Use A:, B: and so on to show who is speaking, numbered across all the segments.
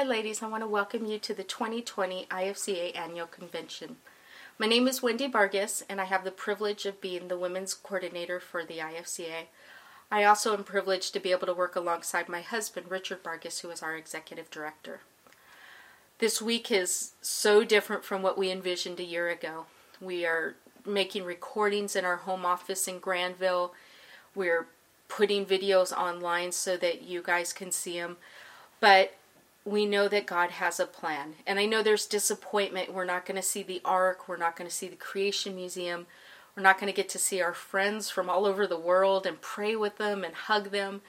A: Hi, ladies. I want to welcome you to the 2020 IFCA Annual Convention. My name is Wendy Vargas, and I have the privilege of being the Women's Coordinator for the IFCA. I also am privileged to be able to work alongside my husband, Richard Vargas, who is our Executive Director. This week is so different from what we envisioned a year ago. We are making recordings in our home office in Grandville. We're putting videos online so that you guys can see them. But we know that God has a plan. And I know there's disappointment. We're not going to see the Ark. We're not going to see the Creation Museum. We're not going to get to see our friends from all over the world and pray with them and hug them.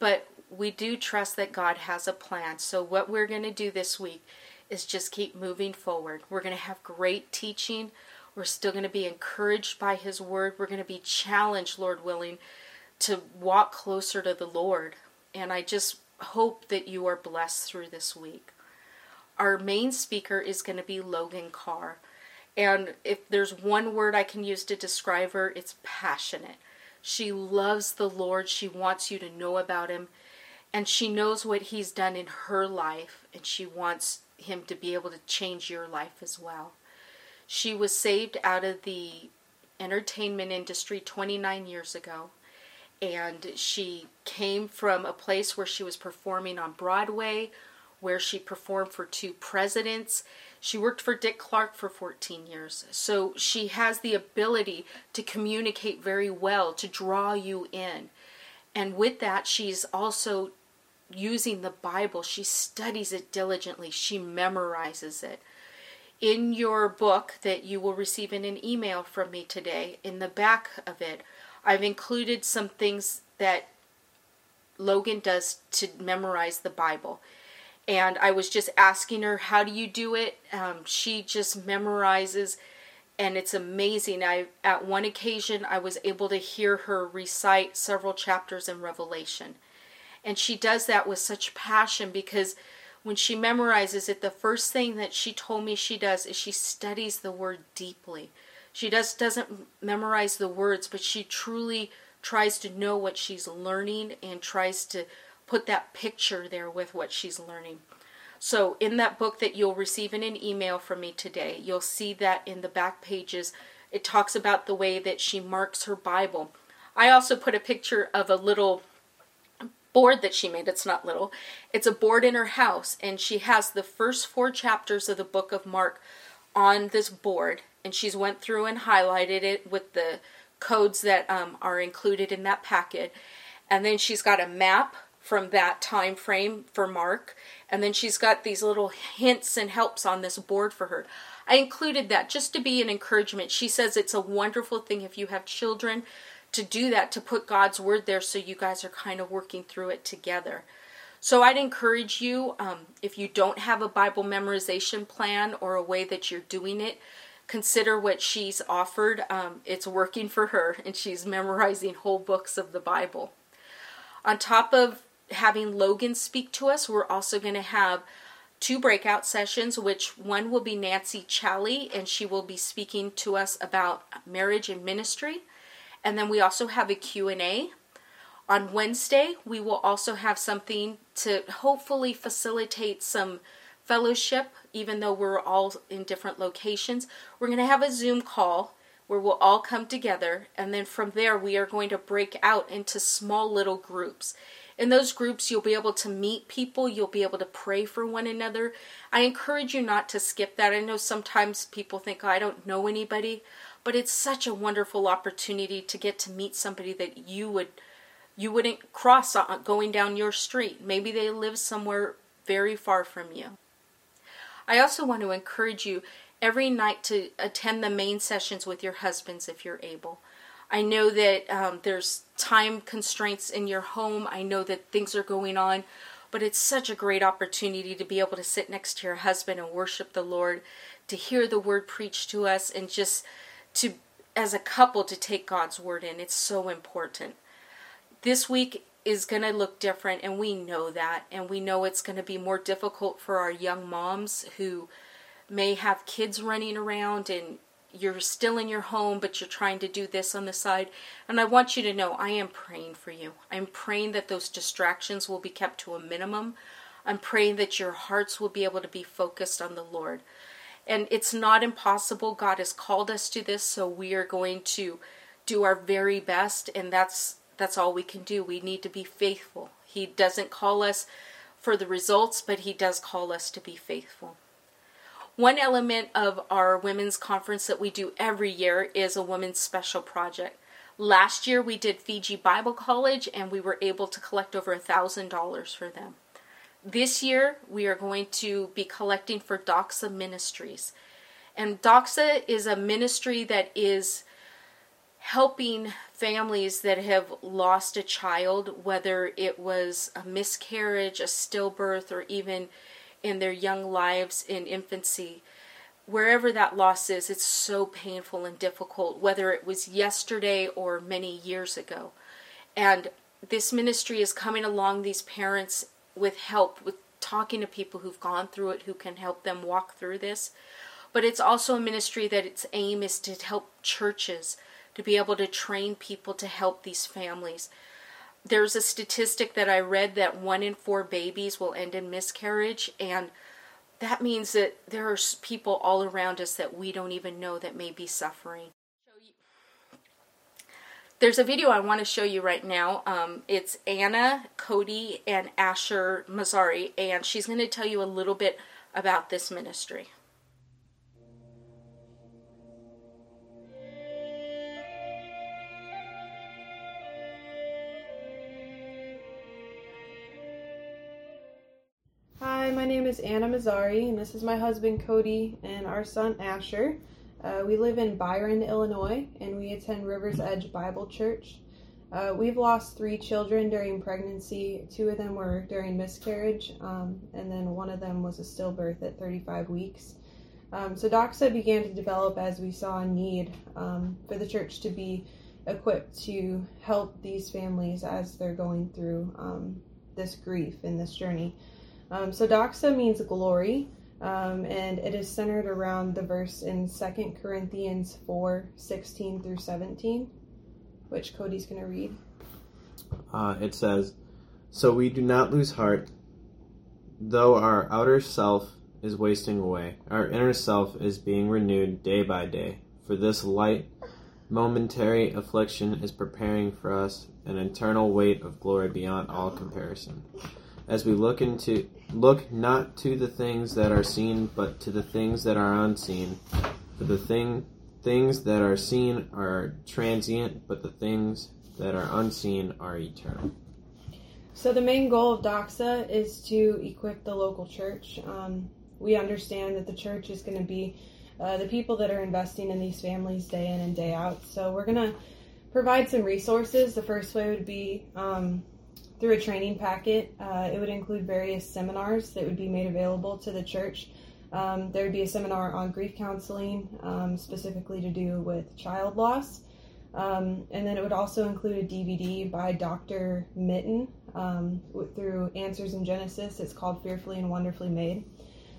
A: But we do trust that God has a plan. So, what we're going to do this week is just keep moving forward. We're going to have great teaching. We're still going to be encouraged by His Word. We're going to be challenged, Lord willing, to walk closer to the Lord. And I just hope that you are blessed through this week. Our main speaker is going to be Logan Carr. And if there's one word I can use to describe her, it's passionate. She loves the Lord. She wants you to know about Him. And she knows what He's done in her life. And she wants Him to be able to change your life as well. She was saved out of the entertainment industry 29 years ago and she came from a place where she was performing on Broadway, where she performed for two presidents. She worked for Dick Clark for 14 years. So she has the ability to communicate very well, to draw you in. And with that, she's also using the Bible. She studies it diligently, she memorizes it. In your book that you will receive in an email from me today, in the back of it, I've included some things that Logan does to memorize the Bible. And I was just asking her, How do you do it? Um, she just memorizes, and it's amazing. I At one occasion, I was able to hear her recite several chapters in Revelation. And she does that with such passion because when she memorizes it, the first thing that she told me she does is she studies the word deeply. She just doesn't memorize the words, but she truly tries to know what she's learning and tries to put that picture there with what she's learning. So, in that book that you'll receive in an email from me today, you'll see that in the back pages, it talks about the way that she marks her Bible. I also put a picture of a little board that she made. It's not little, it's a board in her house, and she has the first four chapters of the book of Mark on this board and she's went through and highlighted it with the codes that um, are included in that packet. And then she's got a map from that time frame for mark. And then she's got these little hints and helps on this board for her. I included that just to be an encouragement. She says it's a wonderful thing if you have children to do that to put god's word there so you guys are kind of working through it together. So I'd encourage you, um, if you don't have a Bible memorization plan or a way that you're doing it, consider what she's offered. Um, it's working for her, and she's memorizing whole books of the Bible. On top of having Logan speak to us, we're also going to have two breakout sessions, which one will be Nancy Challey, and she will be speaking to us about marriage and ministry. And then we also have a Q&A on Wednesday, we will also have something to hopefully facilitate some fellowship, even though we're all in different locations. We're going to have a Zoom call where we'll all come together, and then from there, we are going to break out into small little groups. In those groups, you'll be able to meet people, you'll be able to pray for one another. I encourage you not to skip that. I know sometimes people think, oh, I don't know anybody, but it's such a wonderful opportunity to get to meet somebody that you would you wouldn't cross going down your street. Maybe they live somewhere very far from you. I also want to encourage you every night to attend the main sessions with your husbands if you're able. I know that um, there's time constraints in your home. I know that things are going on, but it's such a great opportunity to be able to sit next to your husband and worship the Lord, to hear the word preached to us, and just to, as a couple, to take God's word in. It's so important this week is going to look different, and we know that. And we know it's going to be more difficult for our young moms who may have kids running around and you're still in your home, but you're trying to do this on the side. And I want you to know I am praying for you. I'm praying that those distractions will be kept to a minimum. I'm praying that your hearts will be able to be focused on the Lord. And it's not impossible. God has called us to this, so we are going to do our very best and that's that's all we can do. We need to be faithful. He doesn't call us for the results, but he does call us to be faithful. One element of our women's conference that we do every year is a women's special project. Last year we did Fiji Bible College and we were able to collect over a thousand dollars for them. This year we are going to be collecting for Doxa Ministries. And Doxa is a ministry that is helping families that have lost a child, whether it was a miscarriage, a stillbirth, or even in their young lives in infancy. Wherever that loss is, it's so painful and difficult, whether it was yesterday or many years ago. And this ministry is coming along these parents with help, with talking to people who've gone through it, who can help them walk through this. But it's also a ministry that its aim is to help churches to be able to train people to help these families. There's a statistic that I read that one in four babies will end in miscarriage, and that means that there are people all around us that we don't even know that may be suffering. There's a video I want to show you right now. Um, it's Anna, Cody, and Asher Mazzari, and she's going to tell you a little bit about this ministry.
B: My name is Anna Mazzari, and this is my husband Cody and our son Asher. Uh, we live in Byron, Illinois, and we attend River's Edge Bible Church. Uh, we've lost three children during pregnancy. Two of them were during miscarriage, um, and then one of them was a stillbirth at 35 weeks. Um, so Doxa began to develop as we saw a need um, for the church to be equipped to help these families as they're going through um, this grief and this journey. Um, so doxa means glory, um, and it is centered around the verse in Second Corinthians 4 16 through 17, which Cody's going to read.
C: Uh, it says, So we do not lose heart, though our outer self is wasting away, our inner self is being renewed day by day. For this light, momentary affliction is preparing for us an eternal weight of glory beyond all comparison as we look into look not to the things that are seen but to the things that are unseen. For the thing things that are seen are transient but the things that are unseen are eternal.
B: So the main goal of doxa is to equip the local church. Um, we understand that the church is going to be uh, the people that are investing in these families day in and day out. So we're going to provide some resources. The first way would be um, through a training packet. Uh, it would include various seminars that would be made available to the church. Um, there would be a seminar on grief counseling, um, specifically to do with child loss. Um, and then it would also include a DVD by Dr. Menton um, through Answers in Genesis. It's called Fearfully and Wonderfully Made.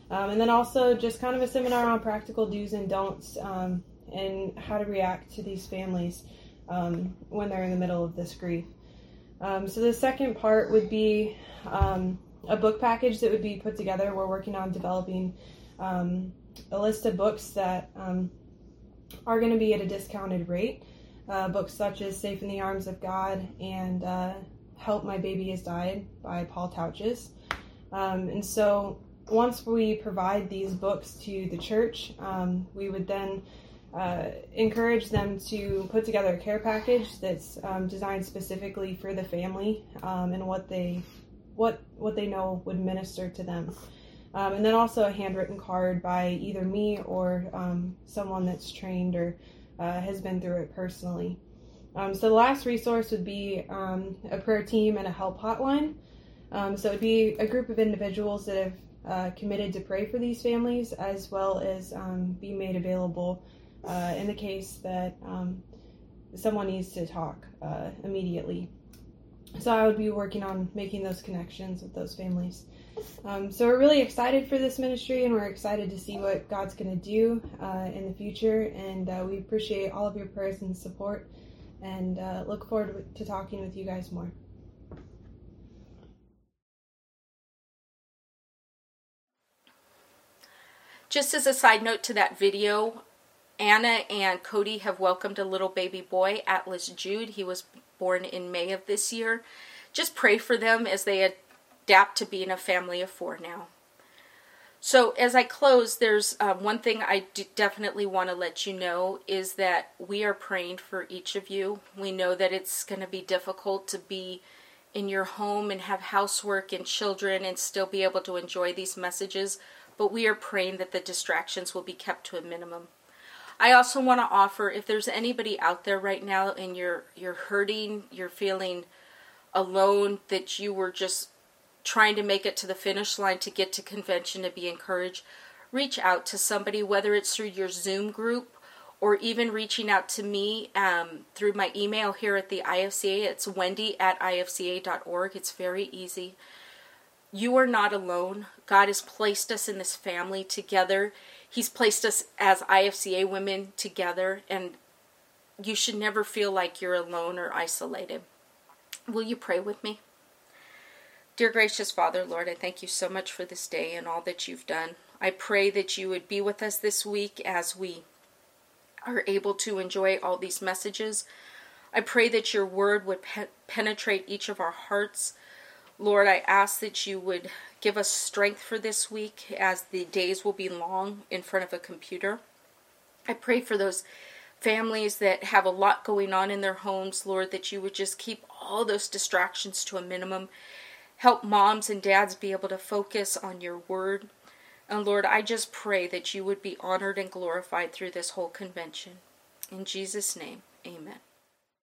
B: Um, and then also just kind of a seminar on practical do's and don'ts um, and how to react to these families when they're in the middle of this grief. Um, so the second part would be um, a book package that would be put together. We're working on developing um, a list of books that um, are going to be at a discounted rate. Uh, books such as Safe in the Arms of God and uh, Help My Baby Has Died by Paul Tautges. Um, and so once we provide these books to the church, um, we would then uh, encourage them to put together a care package that's um, designed specifically for the family um, and what they what what they know would minister to them. Um, and then also a handwritten card by either me or um, someone that's trained or uh, has been through it personally. Um, so the last resource would be um, a prayer team and a help hotline. so it would be a group of individuals that have uh, committed to pray for these families as well as be made available uh, in the case that um, someone needs to talk uh, immediately. So I would be working on making those connections with those families. Um, so we're really excited for this ministry and we're excited to see what God's going to do uh, in the future. And uh, we appreciate all of your prayers and support and uh, look forward to talking with you guys more.
A: Just as a side note to that video, Anna and Cody have welcomed a little baby boy, Atlas Jude. He was born in May of this year. Just pray for them as they adapt to being a family of four now. So, as I close, there's um, one thing I definitely want to let you know is that we are praying for each of you. We know that it's going to be difficult to be in your home and have housework and children and still be able to enjoy these messages, but we are praying that the distractions will be kept to a minimum. I also want to offer if there's anybody out there right now and you're you're hurting, you're feeling alone that you were just trying to make it to the finish line to get to convention to be encouraged, reach out to somebody, whether it's through your Zoom group or even reaching out to me um, through my email here at the IFCA. It's wendy at ifca.org. It's very easy. You are not alone. God has placed us in this family together. He's placed us as IFCA women together, and you should never feel like you're alone or isolated. Will you pray with me? Dear gracious Father, Lord, I thank you so much for this day and all that you've done. I pray that you would be with us this week as we are able to enjoy all these messages. I pray that your word would pe- penetrate each of our hearts. Lord, I ask that you would give us strength for this week as the days will be long in front of a computer. I pray for those families that have a lot going on in their homes, Lord, that you would just keep all those distractions to a minimum Help moms and dads be able to focus on your word. And Lord, I just pray that you would be honored and glorified through this whole convention. In Jesus' name, amen.